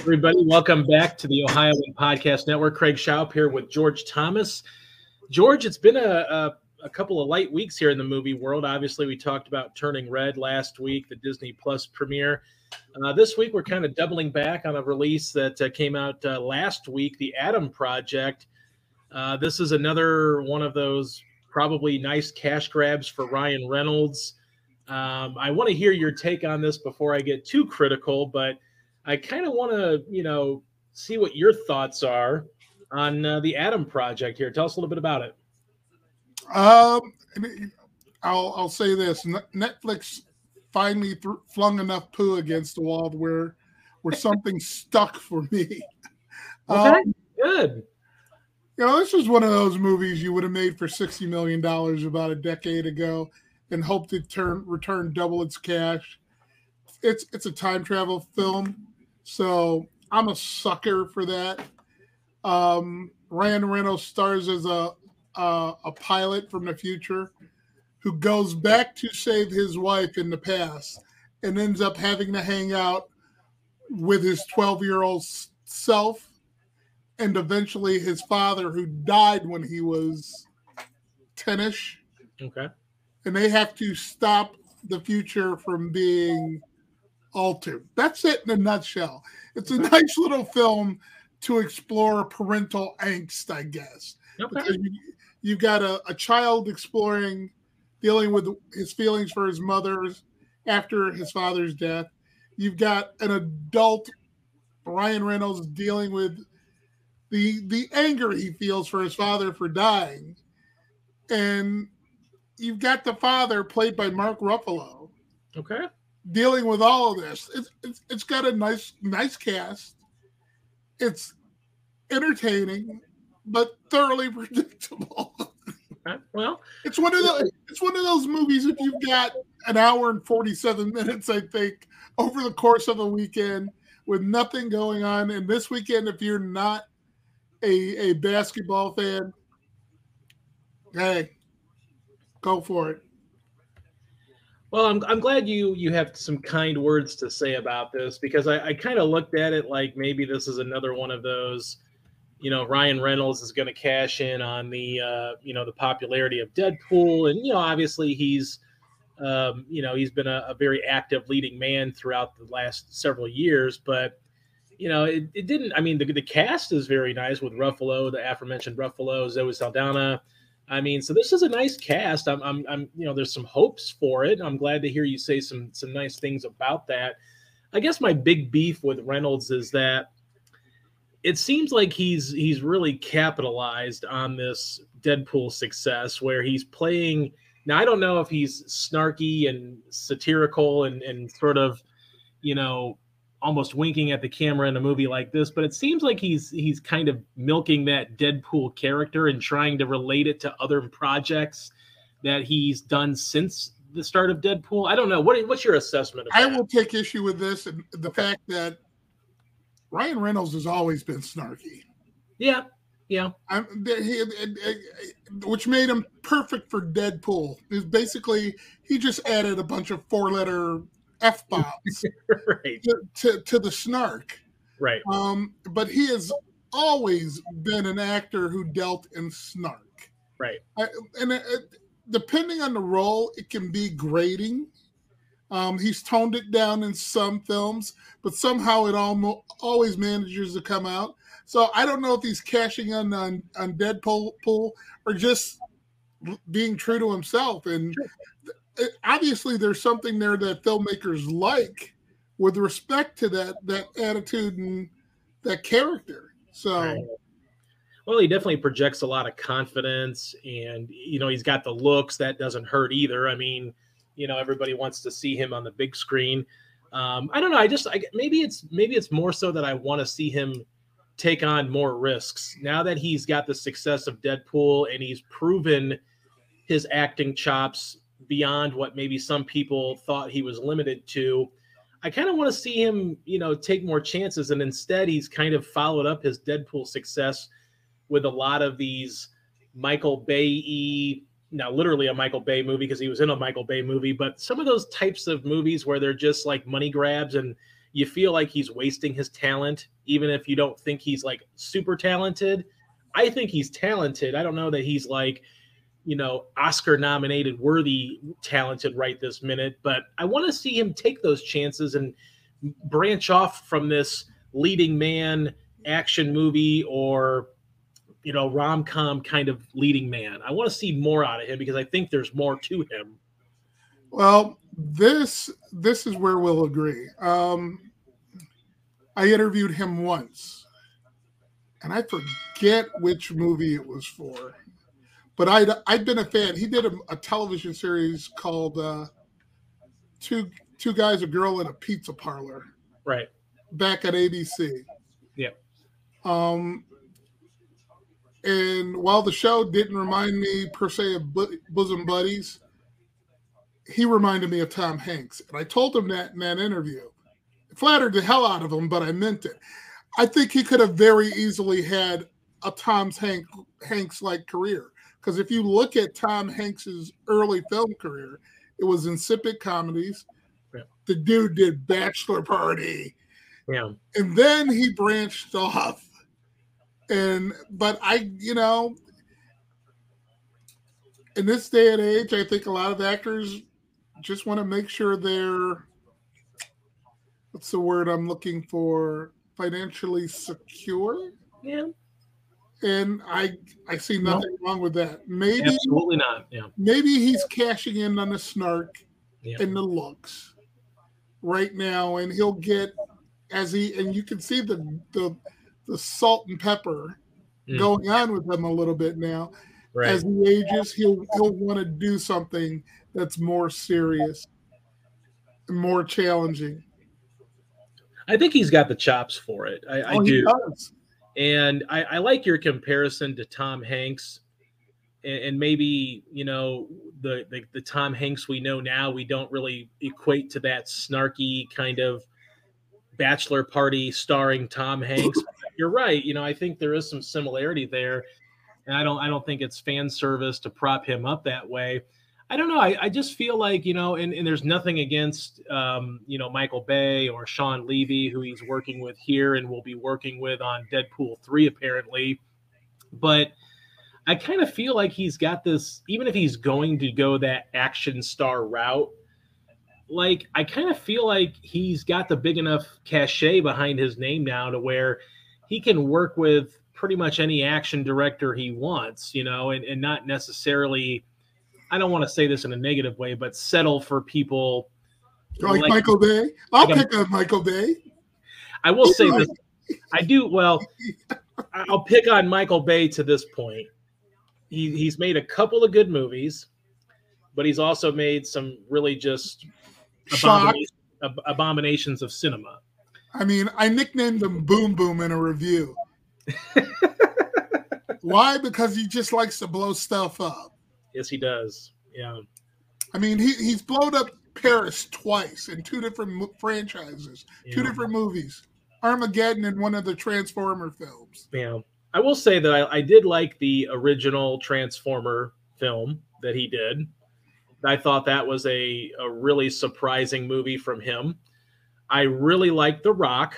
everybody. Welcome back to the Ohioan Podcast Network. Craig Shoup here with George Thomas. George, it's been a, a, a, couple of light weeks here in the movie world. Obviously, we talked about Turning Red last week, the Disney Plus premiere. Uh, this week, we're kind of doubling back on a release that uh, came out uh, last week, The Adam Project. Uh, this is another one of those probably nice cash grabs for Ryan Reynolds. Um, I want to hear your take on this before I get too critical, but I kind of want to, you know, see what your thoughts are on uh, the Adam Project here. Tell us a little bit about it. Um, I'll I'll say this: Netflix finally th- flung enough poo against the wall where where something stuck for me. Okay, um, good. You know, this was one of those movies you would have made for sixty million dollars about a decade ago, and hoped to turn return double its cash. It's it's a time travel film, so I'm a sucker for that. Um, Ryan Reynolds stars as a, a a pilot from the future who goes back to save his wife in the past and ends up having to hang out with his 12 year old self and eventually his father who died when he was 10ish. Okay. And they have to stop the future from being altered. That's it in a nutshell. It's a nice little film to explore parental angst, I guess. Okay. Because you, you've got a, a child exploring, dealing with his feelings for his mother's after his father's death. You've got an adult Ryan Reynolds dealing with the the anger he feels for his father for dying, and you've got the father played by Mark Ruffalo. Okay. Dealing with all of this, it's, it's it's got a nice nice cast. It's entertaining, but thoroughly predictable. Uh, well, it's one of those. It's one of those movies. If you've got an hour and forty-seven minutes, I think, over the course of a weekend with nothing going on, and this weekend, if you're not a a basketball fan, hey, go for it. Well, I'm, I'm glad you you have some kind words to say about this because I, I kind of looked at it like maybe this is another one of those, you know, Ryan Reynolds is going to cash in on the uh, you know the popularity of Deadpool, and you know obviously he's um, you know he's been a, a very active leading man throughout the last several years, but you know, it, it didn't. I mean, the, the cast is very nice with Ruffalo, the aforementioned Ruffalo, Zoe Saldana. I mean, so this is a nice cast. I'm, I'm, I'm, you know, there's some hopes for it. I'm glad to hear you say some, some nice things about that. I guess my big beef with Reynolds is that it seems like he's he's really capitalized on this Deadpool success, where he's playing. Now, I don't know if he's snarky and satirical and and sort of, you know, almost winking at the camera in a movie like this, but it seems like he's he's kind of milking that Deadpool character and trying to relate it to other projects that he's done since the start of Deadpool. I don't know. What what's your assessment of I will take issue with this and the fact that Ryan Reynolds has always been snarky. Yeah. Yeah. He, which made him perfect for Deadpool. Is basically he just added a bunch of four letter f bombs right. to, to, to the snark. Right. Um, but he has always been an actor who dealt in snark. Right. I, and it, it, depending on the role, it can be grating. Um, he's toned it down in some films, but somehow it almost always manages to come out. So I don't know if he's cashing in on on Deadpool or just being true to himself. And sure obviously there's something there that filmmakers like with respect to that that attitude and that character. So right. well, he definitely projects a lot of confidence and you know, he's got the looks that doesn't hurt either. I mean, you know, everybody wants to see him on the big screen. Um, I don't know. I just I, maybe it's maybe it's more so that I want to see him take on more risks now that he's got the success of Deadpool and he's proven his acting chops beyond what maybe some people thought he was limited to. I kind of want to see him, you know, take more chances. And instead, he's kind of followed up his Deadpool success with a lot of these Michael Bay now literally a Michael Bay movie because he was in a Michael Bay movie, but some of those types of movies where they're just like money grabs and you feel like he's wasting his talent, even if you don't think he's like super talented. I think he's talented. I don't know that he's like, you know, Oscar nominated worthy talented right this minute, but I want to see him take those chances and branch off from this leading man action movie or you know rom-com kind of leading man. I want to see more out of him because i think there's more to him. Well this this is where we'll agree. Um i interviewed him once and i forget which movie it was for but i'd i'd been a fan he did a, a television series called uh two two guys a girl in a pizza parlor right back at abc yeah um and while the show didn't remind me per se of bosom buddies, he reminded me of Tom Hanks. And I told him that in that interview. It flattered the hell out of him, but I meant it. I think he could have very easily had a Tom Hank, Hanks like career. Because if you look at Tom Hanks's early film career, it was insipid comedies. Yeah. The dude did Bachelor Party. Yeah. And then he branched off and but I, you know, in this day and age, I think a lot of actors just want to make sure they're what's the word I'm looking for? Financially secure. Yeah. And I I see nothing nope. wrong with that. Maybe absolutely not. Yeah. Maybe he's cashing in on the snark yeah. and the looks right now, and he'll get as he and you can see the the the salt and pepper mm. going on with him a little bit now. Right. As he ages, he'll he'll want to do something that's more serious, more challenging. I think he's got the chops for it. I, I oh, do. And I, I, like your comparison to Tom Hanks. And, maybe, you know, the, the, the Tom Hanks we know now, we don't really equate to that snarky kind of bachelor party starring Tom Hanks. You're right. You know, I think there is some similarity there, and I don't I don't think it's fan service to prop him up that way. I don't know. I, I just feel like you know, and, and there's nothing against um, you know Michael Bay or Shawn Levy, who he's working with here and will be working with on Deadpool three apparently, but. I kind of feel like he's got this, even if he's going to go that action star route, like I kind of feel like he's got the big enough cachet behind his name now to where he can work with pretty much any action director he wants, you know, and, and not necessarily I don't want to say this in a negative way, but settle for people like, like Michael Bay. I'll like pick on Michael Bay. I will say this. I do well. I'll pick on Michael Bay to this point. He, he's made a couple of good movies, but he's also made some really just abominations, abominations of cinema. I mean, I nicknamed him Boom Boom in a review. Why? Because he just likes to blow stuff up. Yes, he does. Yeah. I mean, he, he's blown up Paris twice in two different franchises, yeah. two different movies. Armageddon and one of the Transformer films. Yeah. I will say that I, I did like the original Transformer film that he did. I thought that was a, a really surprising movie from him. I really like The Rock.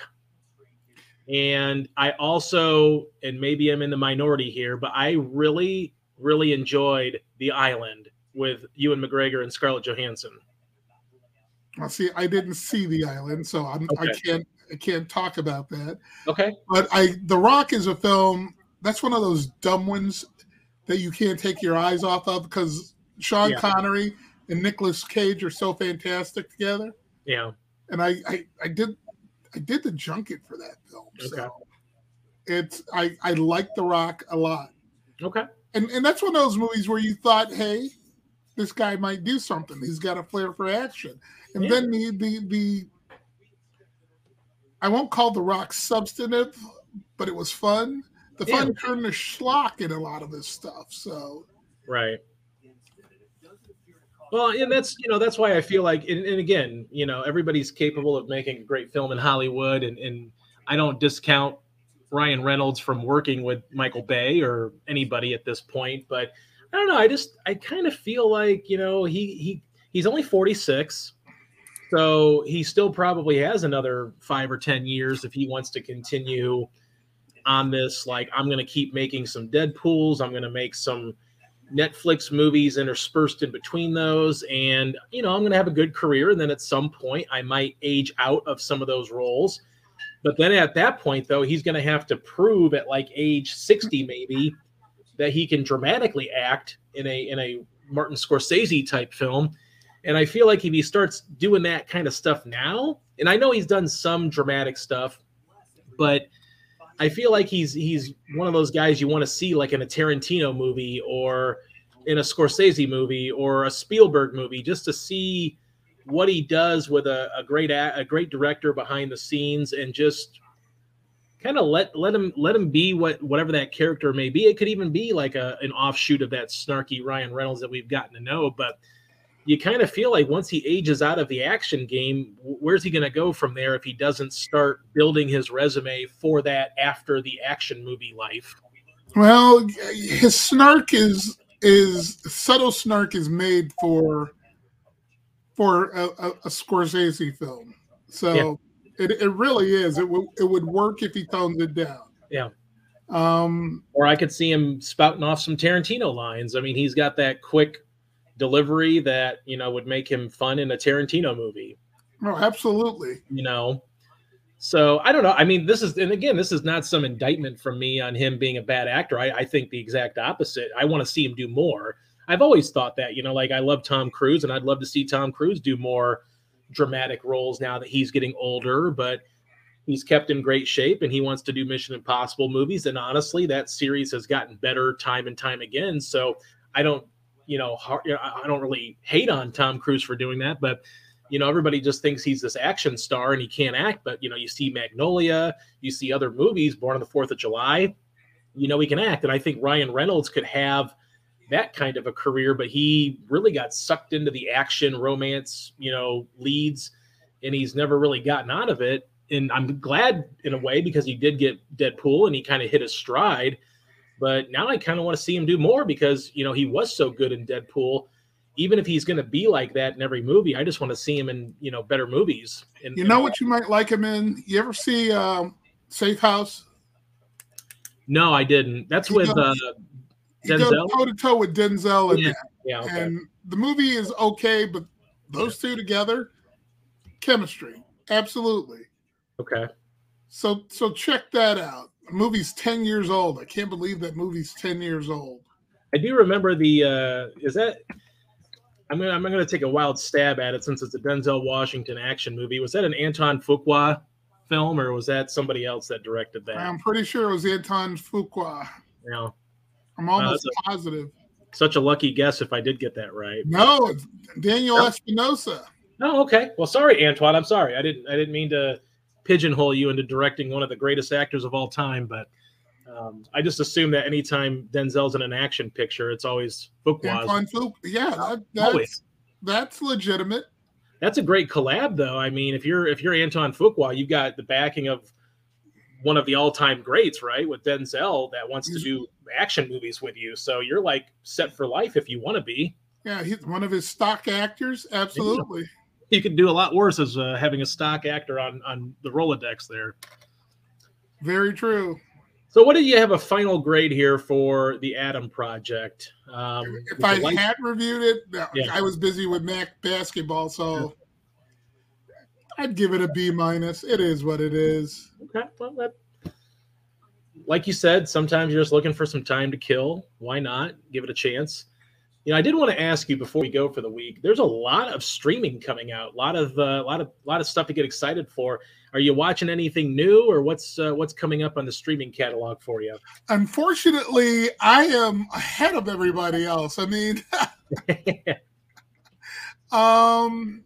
And I also, and maybe I'm in the minority here, but I really, really enjoyed The Island with Ewan McGregor and Scarlett Johansson. Well, see, I didn't see The Island, so I'm, okay. I can't I can't talk about that. Okay. But I The Rock is a film that's one of those dumb ones that you can't take your eyes off of because Sean yeah. Connery and Nicolas Cage are so fantastic together. Yeah. And I, I, I did I did the junket for that film. Okay. So it's I, I like The Rock a lot. Okay. And and that's one of those movies where you thought, hey, this guy might do something. He's got a flair for action. And yeah. then the the the I won't call The Rock substantive, but it was fun. The fun yeah. turned to schlock in a lot of his stuff. So right. Well, and that's you know that's why I feel like, and, and, again, you know, everybody's capable of making a great film in Hollywood, and, and I don't discount Ryan Reynolds from working with Michael Bay or anybody at this point, but I don't know. I just I kind of feel like you know he he he's only forty six. So he still probably has another five or 10 years if he wants to continue on this. Like, I'm going to keep making some Deadpools. I'm going to make some Netflix movies interspersed in between those. And, you know, I'm going to have a good career. And then at some point, I might age out of some of those roles. But then at that point, though, he's going to have to prove at like age 60, maybe, that he can dramatically act in a in a Martin Scorsese type film. And I feel like if he starts doing that kind of stuff now, and I know he's done some dramatic stuff, but I feel like he's he's one of those guys you want to see like in a Tarantino movie or in a Scorsese movie or a Spielberg movie just to see what he does with a, a great a great director behind the scenes and just kind of let let him let him be what whatever that character may be. It could even be like a an offshoot of that snarky Ryan Reynolds that we've gotten to know. But you kind of feel like once he ages out of the action game, where's he going to go from there if he doesn't start building his resume for that after the action movie life? Well, his snark is is subtle snark is made for for a, a, a Scorsese film. So yeah. It, it really is. It would it would work if he tones it down. Yeah. Um, or I could see him spouting off some Tarantino lines. I mean, he's got that quick delivery that you know would make him fun in a Tarantino movie. Oh, absolutely. You know, so I don't know. I mean, this is and again, this is not some indictment from me on him being a bad actor. I, I think the exact opposite. I want to see him do more. I've always thought that. You know, like I love Tom Cruise, and I'd love to see Tom Cruise do more dramatic roles now that he's getting older, but he's kept in great shape and he wants to do Mission Impossible movies. And honestly, that series has gotten better time and time again. So I don't, you know, I don't really hate on Tom Cruise for doing that, but you know, everybody just thinks he's this action star and he can't act. But you know, you see Magnolia, you see other movies, Born on the Fourth of July, you know, he can act. And I think Ryan Reynolds could have that kind of a career, but he really got sucked into the action romance, you know, leads, and he's never really gotten out of it. And I'm glad in a way because he did get Deadpool and he kind of hit his stride. But now I kind of want to see him do more because you know he was so good in Deadpool. Even if he's going to be like that in every movie, I just want to see him in you know better movies. And, you know what you might like him in? You ever see um, Safe House? No, I didn't. That's with uh, Denzel toe to toe with Denzel and yeah, yeah okay. and the movie is okay, but those two together, chemistry, absolutely. Okay. So so check that out. The movie's ten years old. I can't believe that movie's ten years old. I do remember the. uh Is that? I'm gonna I'm gonna take a wild stab at it since it's a Denzel Washington action movie. Was that an Anton Fuqua film or was that somebody else that directed that? I'm pretty sure it was Anton Fuqua. Yeah. I'm almost uh, positive. Such a lucky guess if I did get that right. No, it's Daniel oh. Espinosa. Oh, okay. Well, sorry, Antoine. I'm sorry. I didn't. I didn't mean to pigeonhole you into directing one of the greatest actors of all time, but um, I just assume that anytime Denzel's in an action picture, it's always Fuqua. Fuqua. Yeah, that, that's always. that's legitimate. That's a great collab, though. I mean, if you're if you're Anton Fuqua, you've got the backing of one of the all-time greats, right? With Denzel that wants to do action movies with you. So you're like set for life if you want to be. Yeah, he's one of his stock actors. Absolutely. You could do a lot worse as uh, having a stock actor on on the Rolodex there. Very true. So, what do you have a final grade here for the Adam Project? Um, if I had reviewed it, yeah. I was busy with Mac basketball, so I'd give it a B minus. It is what it is. Okay, well, that, like you said, sometimes you're just looking for some time to kill. Why not give it a chance? You know, I did want to ask you before we go for the week. There's a lot of streaming coming out, a lot of a uh, lot of a lot of stuff to get excited for. Are you watching anything new, or what's uh, what's coming up on the streaming catalog for you? Unfortunately, I am ahead of everybody else. I mean, um,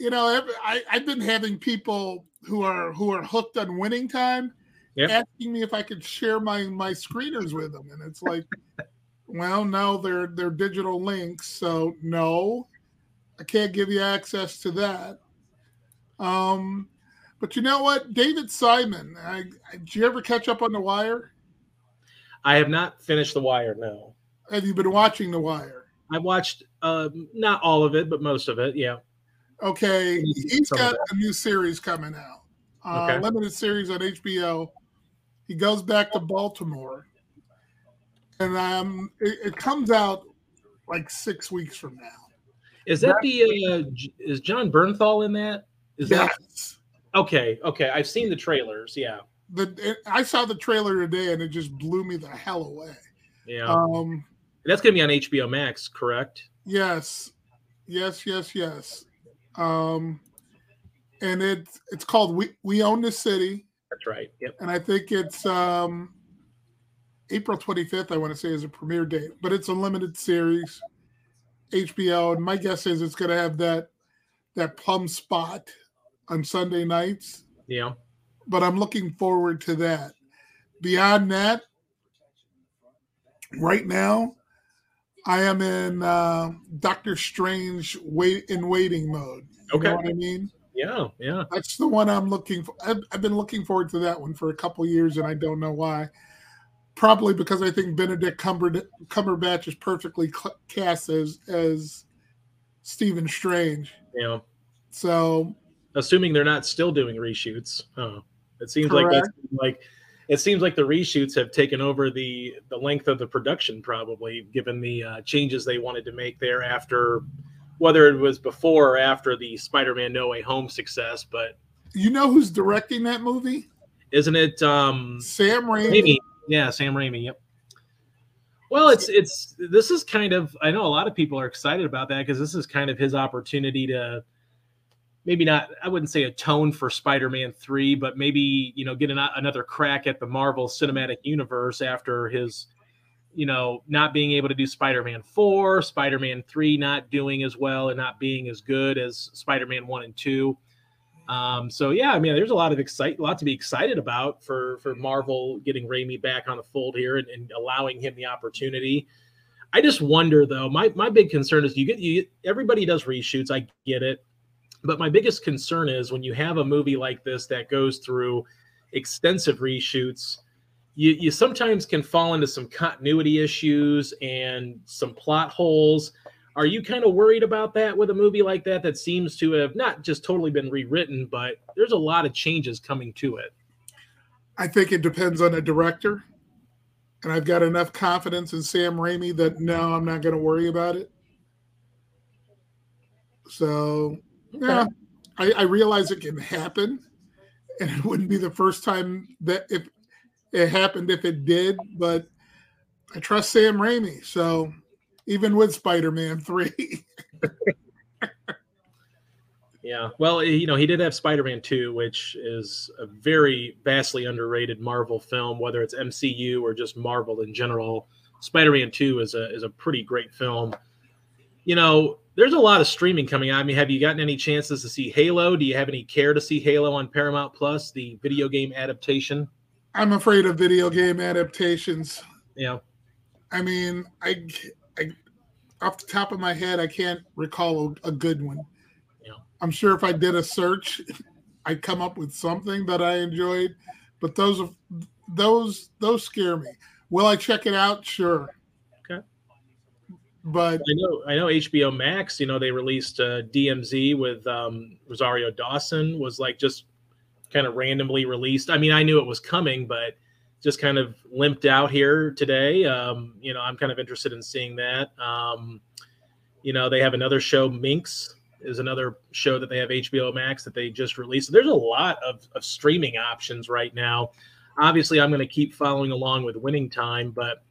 you know, I, I've been having people who are who are hooked on winning time yep. asking me if I could share my my screeners with them, and it's like, well, no, they're they're digital links, so no, I can't give you access to that. Um, but you know what, David Simon, I, I, did you ever catch up on The Wire? I have not finished The Wire. No. Have you been watching The Wire? I watched uh, not all of it, but most of it. Yeah. Okay, he's got a new series coming out. Uh, okay. Limited series on HBO. He goes back to Baltimore, and um, it, it comes out like six weeks from now. Is that, that the uh, is Jon Bernthal in that? Is yes. that okay? Okay, I've seen the trailers. Yeah, the I saw the trailer today, and it just blew me the hell away. Yeah, um, that's gonna be on HBO Max, correct? Yes, yes, yes, yes. Um, and it's it's called We We Own the City. That's right. Yep. And I think it's um April 25th, I want to say, is a premiere date, but it's a limited series. HBO, and my guess is it's going to have that that plum spot on Sunday nights. Yeah. But I'm looking forward to that. Beyond that, right now, I am in uh, Doctor Strange wait in waiting mode. You okay. what I mean? Yeah, yeah. That's the one I'm looking for. I've, I've been looking forward to that one for a couple years, and I don't know why. Probably because I think Benedict Cumber- Cumberbatch is perfectly cast as as Stephen Strange. Yeah. So, assuming they're not still doing reshoots, huh? It seems correct. like that's like it seems like the reshoots have taken over the the length of the production probably given the uh, changes they wanted to make there after whether it was before or after the spider-man no way home success but you know who's directing that movie? Isn't it um sam raimi, raimi. yeah sam raimi yep. Well it's it's this is kind of i know a lot of people are excited about that because this is kind of his opportunity to maybe not i wouldn't say atone for spider-man 3 but maybe you know get an, another crack at the marvel cinematic universe after his you know not being able to do spider-man 4 spider-man 3 not doing as well and not being as good as spider-man 1 and 2 um, so yeah i mean there's a lot of excite a lot to be excited about for for marvel getting Raimi back on the fold here and, and allowing him the opportunity I just wonder though. My my big concern is you get you everybody does reshoots. I get it. But my biggest concern is when you have a movie like this that goes through extensive reshoots, you, you sometimes can fall into some continuity issues and some plot holes. Are you kind of worried about that with a movie like that that seems to have not just totally been rewritten, but there's a lot of changes coming to it? I think it depends on the director. And I've got enough confidence in Sam Raimi that no, I'm not going to worry about it. So yeah, I, I realize it can happen, and it wouldn't be the first time that if it happened if it did, but I trust Sam Raimi. So even with Spider-Man three. yeah, well, you know, he did have Spider-Man two, which is a very vastly underrated Marvel film, whether it's MCU or just Marvel in general. Spider-Man two is a is a pretty great film. You know, there's a lot of streaming coming out. I mean, have you gotten any chances to see Halo? Do you have any care to see Halo on Paramount Plus, the video game adaptation? I'm afraid of video game adaptations. Yeah. I mean, I, I off the top of my head, I can't recall a, a good one. Yeah. I'm sure if I did a search, I'd come up with something that I enjoyed, but those those those scare me. Will I check it out? Sure. But I know I know HBO Max. You know they released uh, DMZ with um, Rosario Dawson was like just kind of randomly released. I mean I knew it was coming, but just kind of limped out here today. Um, you know I'm kind of interested in seeing that. Um, you know they have another show, Minx is another show that they have HBO Max that they just released. There's a lot of, of streaming options right now. Obviously, I'm going to keep following along with Winning Time, but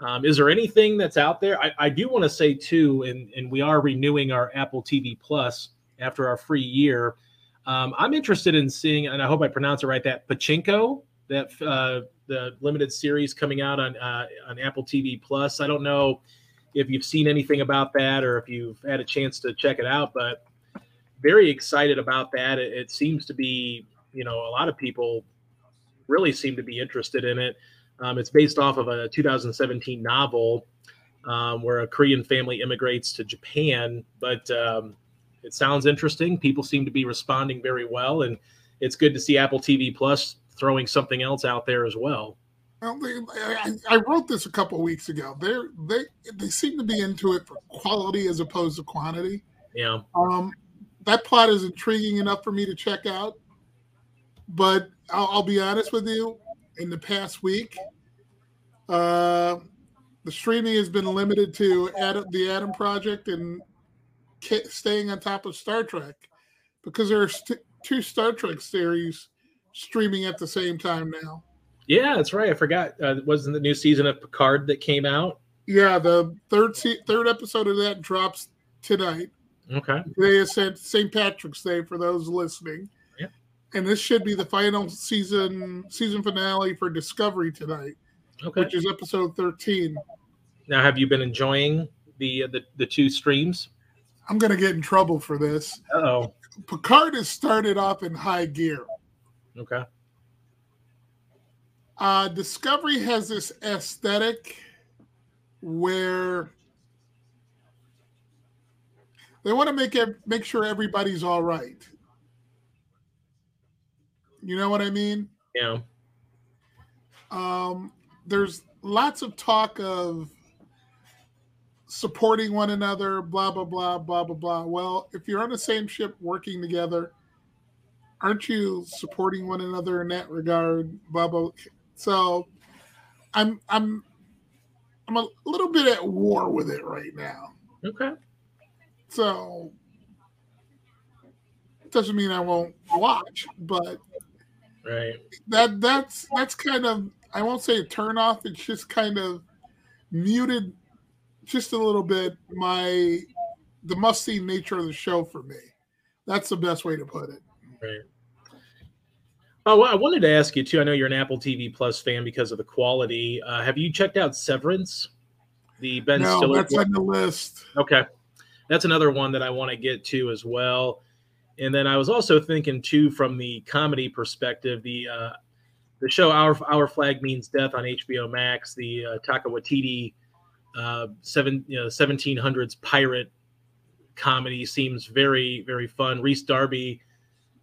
um, is there anything that's out there? I, I do want to say too, and, and we are renewing our Apple TV Plus after our free year. Um, I'm interested in seeing, and I hope I pronounce it right, that Pachinko, that uh, the limited series coming out on uh, on Apple TV Plus. I don't know if you've seen anything about that or if you've had a chance to check it out, but very excited about that. It, it seems to be, you know, a lot of people really seem to be interested in it. Um, it's based off of a 2017 novel um, where a Korean family immigrates to Japan. But um, it sounds interesting. People seem to be responding very well, and it's good to see Apple TV Plus throwing something else out there as well. Well, they, I, I, wrote this a couple weeks ago. They they they seem to be into it for quality as opposed to quantity. Yeah. Um, that plot is intriguing enough for me to check out. But I'll, I'll be honest with you. In the past week, uh, the streaming has been limited to Adam, the Adam Project and staying on top of Star Trek because there are st- two Star Trek series streaming at the same time now. Yeah, that's right. I forgot. Uh, wasn't the new season of Picard that came out? Yeah, the third se- third episode of that drops tonight. Okay. Today is St. Patrick's Day for those listening. And this should be the final season season finale for Discovery tonight, okay. which is episode thirteen. Now, have you been enjoying the uh, the, the two streams? I'm gonna get in trouble for this. oh. Picard has started off in high gear. Okay. Uh, Discovery has this aesthetic where they want to make it, make sure everybody's all right. You know what I mean? Yeah. Um, there's lots of talk of supporting one another, blah blah blah blah blah blah. Well, if you're on the same ship working together, aren't you supporting one another in that regard? Blah blah. So, I'm I'm I'm a little bit at war with it right now. Okay. So doesn't mean I won't watch, but right. That that's that's kind of I won't say a turn off. It's just kind of muted just a little bit my the must see nature of the show for me. That's the best way to put it. Right. Oh, I wanted to ask you too. I know you're an Apple TV Plus fan because of the quality. Uh, have you checked out Severance? The Ben no, Stiller. that's on the list. Okay, that's another one that I want to get to as well. And then I was also thinking too, from the comedy perspective, the uh, the show "Our Our Flag Means Death" on HBO Max, the uh, Taika Waititi uh, seven you know, 1700s pirate comedy seems very very fun. Rhys Darby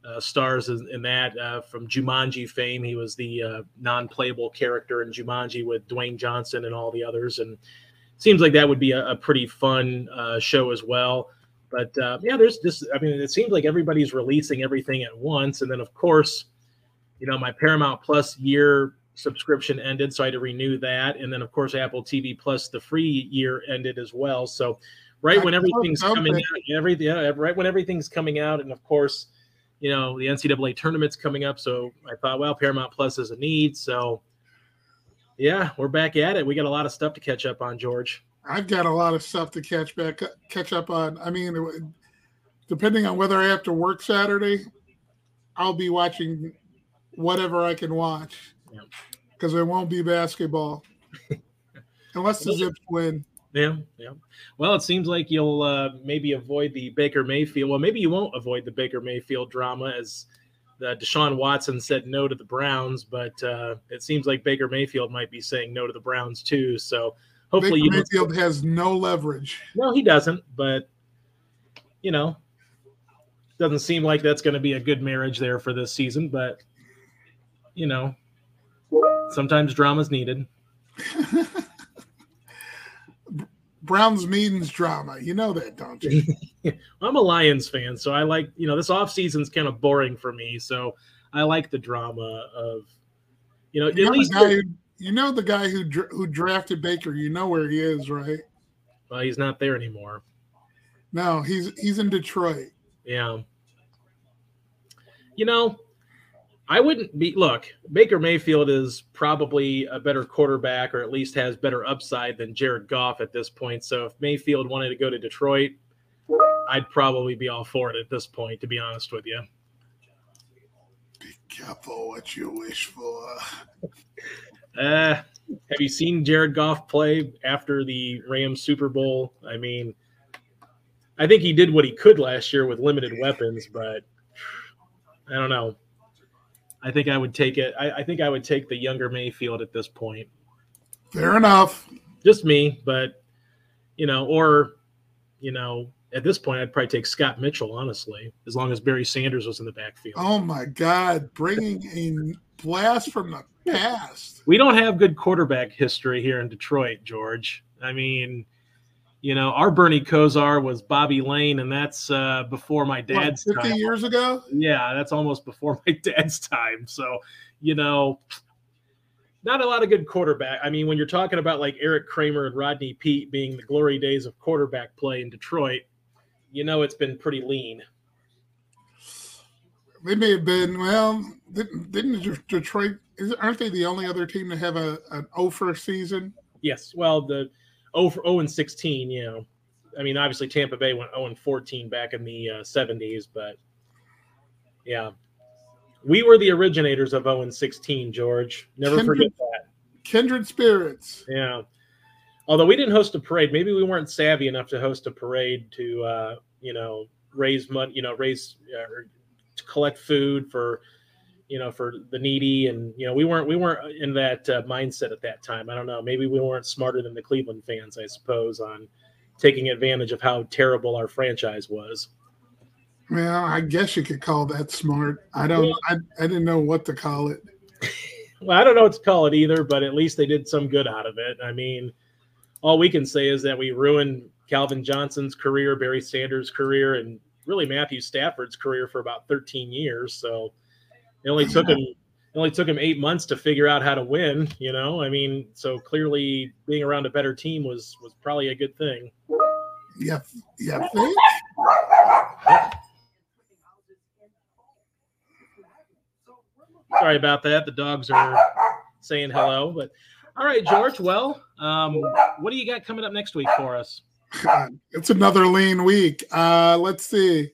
uh, stars in, in that uh, from Jumanji fame. He was the uh, non-playable character in Jumanji with Dwayne Johnson and all the others, and seems like that would be a, a pretty fun uh, show as well. But uh, yeah, there's this. I mean, it seems like everybody's releasing everything at once, and then of course, you know, my Paramount Plus year subscription ended, so I had to renew that, and then of course Apple TV Plus the free year ended as well. So right when everything's coming out, everything yeah, right when everything's coming out, and of course you know, the NCAA tournament's coming up. So I thought, well, Paramount Plus is a need. So yeah, we're back at it. We got a lot of stuff to catch up on, George. I've got a lot of stuff to catch back, catch up on. I mean, depending on whether I have to work Saturday, I'll be watching whatever I can watch because it won't be basketball unless the Zips win. Yeah, yeah. Well, it seems like you'll uh, maybe avoid the Baker Mayfield. Well, maybe you won't avoid the Baker Mayfield drama as the Deshaun Watson said no to the Browns, but uh, it seems like Baker Mayfield might be saying no to the Browns too. So hopefully, Baker Mayfield has no leverage. No, he doesn't. But you know, doesn't seem like that's going to be a good marriage there for this season. But you know, sometimes drama's needed. Browns means drama. You know that, don't you? I'm a Lions fan, so I like, you know, this off season's kind of boring for me. So I like the drama of, you know, you at least who, you know the guy who who drafted Baker. You know where he is, right? Well, he's not there anymore. No, he's he's in Detroit. Yeah. You know, I wouldn't be look, Baker Mayfield is probably a better quarterback or at least has better upside than Jared Goff at this point. So if Mayfield wanted to go to Detroit, I'd probably be all for it at this point, to be honest with you. Be careful what you wish for. Uh, have you seen Jared Goff play after the Rams Super Bowl? I mean, I think he did what he could last year with limited weapons, but I don't know. I think I would take it. I, I, think I would take the younger Mayfield at this point. Fair enough. Just me, but you know, or you know, at this point, I'd probably take Scott Mitchell, honestly, as long as Barry Sanders was in the backfield. Oh my God, bringing a blast from the past. We don't have good quarterback history here in Detroit, George. I mean, You know, our Bernie Kosar was Bobby Layne, and that's uh, before my dad's what, 50 time. years ago? Yeah, that's almost before my dad's time. So, you know, not a lot of good quarterback. I mean, when you're talking about like Erik Kramer and Rodney Peete being the glory days of quarterback play in Detroit, you know it's been pretty lean. They may have been well. Didn't, didn't Detroit? aren't they the only other team to have a an over season? Yes. Well, the 0 for 0 and 16. You know, I mean, obviously Tampa Bay went 0 and 14 back in the uh, 70s, but yeah, we were the originators of 0 and 16. George, never kindred, forget that. Kindred spirits. Yeah. Although we didn't host a parade, maybe we weren't savvy enough to host a parade to, uh, you know, raise money, you know, raise uh, collect food for you know for the needy. And you know we weren't we weren't in that uh, mindset at that time. I don't know. Maybe we weren't smarter than the cleveland fans i suppose on taking advantage of how terrible our franchise was. Well i guess you could call that smart. I don't. I, I didn't know what to call it. Well i don't know what to call it either but at least they did some good out of it. I mean all we can say is that we ruined calvin johnson's career barry sanders career and really matthew stafford's career for about 13 years so it only took him it only took him eight months to figure out how to win. You know, I mean, so clearly being around a better team was was probably a good thing. Yeah, yeah. Sorry about that. The dogs are saying hello, but all right, George. Well, um, what do you got coming up next week for us? It's another lean week. Uh, let's see.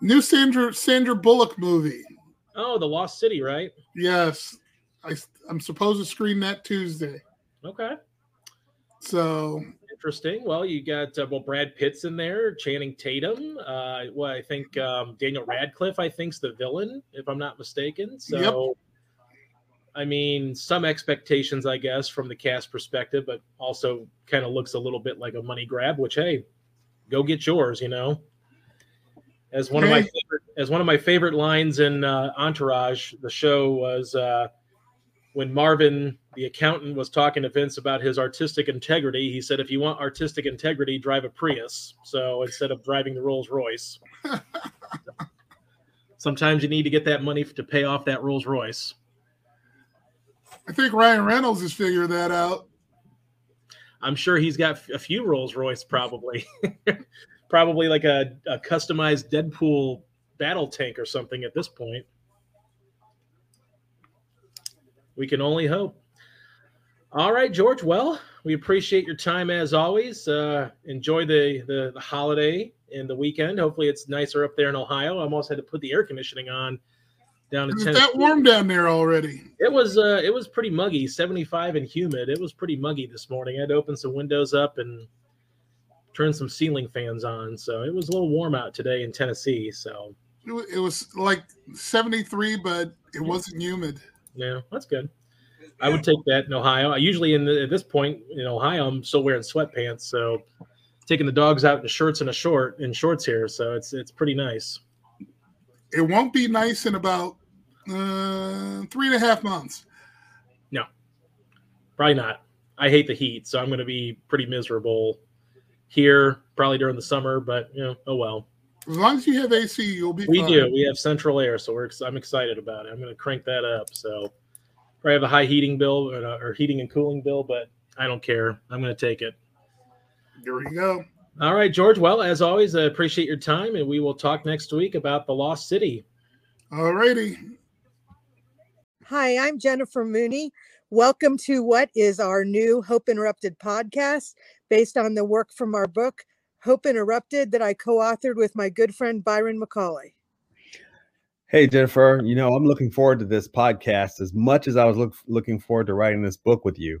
New Sandra Sandra Bullock movie. Oh, The Lost City, right? Yes. I I'm supposed to screen that Tuesday. Okay. So interesting. Well, you got uh, well Brad Pitt's in there, Channing Tatum. Uh, well, I think um, Daniel Radcliffe. I think's the villain, if I'm not mistaken. So, yep. I mean, some expectations, I guess, from the cast perspective, but also kind of looks a little bit like a money grab. Which, hey, go get yours. You know as one of my favorite, as one of my favorite lines in uh, Entourage, the show was uh, when Marvin, the accountant, was talking to Vince about his artistic integrity. He said, "If you want artistic integrity, drive a Prius." So instead of driving the Rolls Royce, sometimes you need to get that money to pay off that Rolls Royce. I think Ryan Reynolds has figured that out. I'm sure he's got a few Rolls Royce, probably. probably like a, a customized Deadpool battle tank or something at this point. We can only hope. All right, George. Well, we appreciate your time as always. Uh, enjoy the, the, the holiday and the weekend. Hopefully, it's nicer up there in Ohio. I almost had to put the air conditioning on down in Tennessee. that warm down there already? It was. Uh, it was pretty muggy, seventy five and humid. It was pretty muggy this morning. I had to open some windows up and turned some ceiling fans on. So it was a little warm out today in Tennessee. So it was like 73, but it wasn't humid. Yeah, that's good. I would take that in Ohio. I usually in the, at this point in Ohio, I'm still wearing sweatpants. So taking the dogs out in shirts and a short in shorts here. So it's it's pretty nice. It won't be nice in about uh, three and a half months. No, probably not. I hate the heat, so I'm going to be pretty miserable here probably during the summer, but you know, oh well. As long as you have AC, you'll be. We fine. do. We have central air, so we're. I'm excited about it. I'm going to crank that up. So, probably have a high heating bill or, or heating and cooling bill, but I don't care. I'm going to take it. There you go. All right, George. Well, as always, I appreciate your time, and we will talk next week about the Lost City. All righty. Hi, I'm Jennifer Mooney. Welcome to what is our new Hope Interrupted podcast based on the work from our book, Hope Interrupted, that I co authored with my good friend Byron McCauley. Hey, Jennifer, you know, I'm looking forward to this podcast as much as I was look, looking forward to writing this book with you.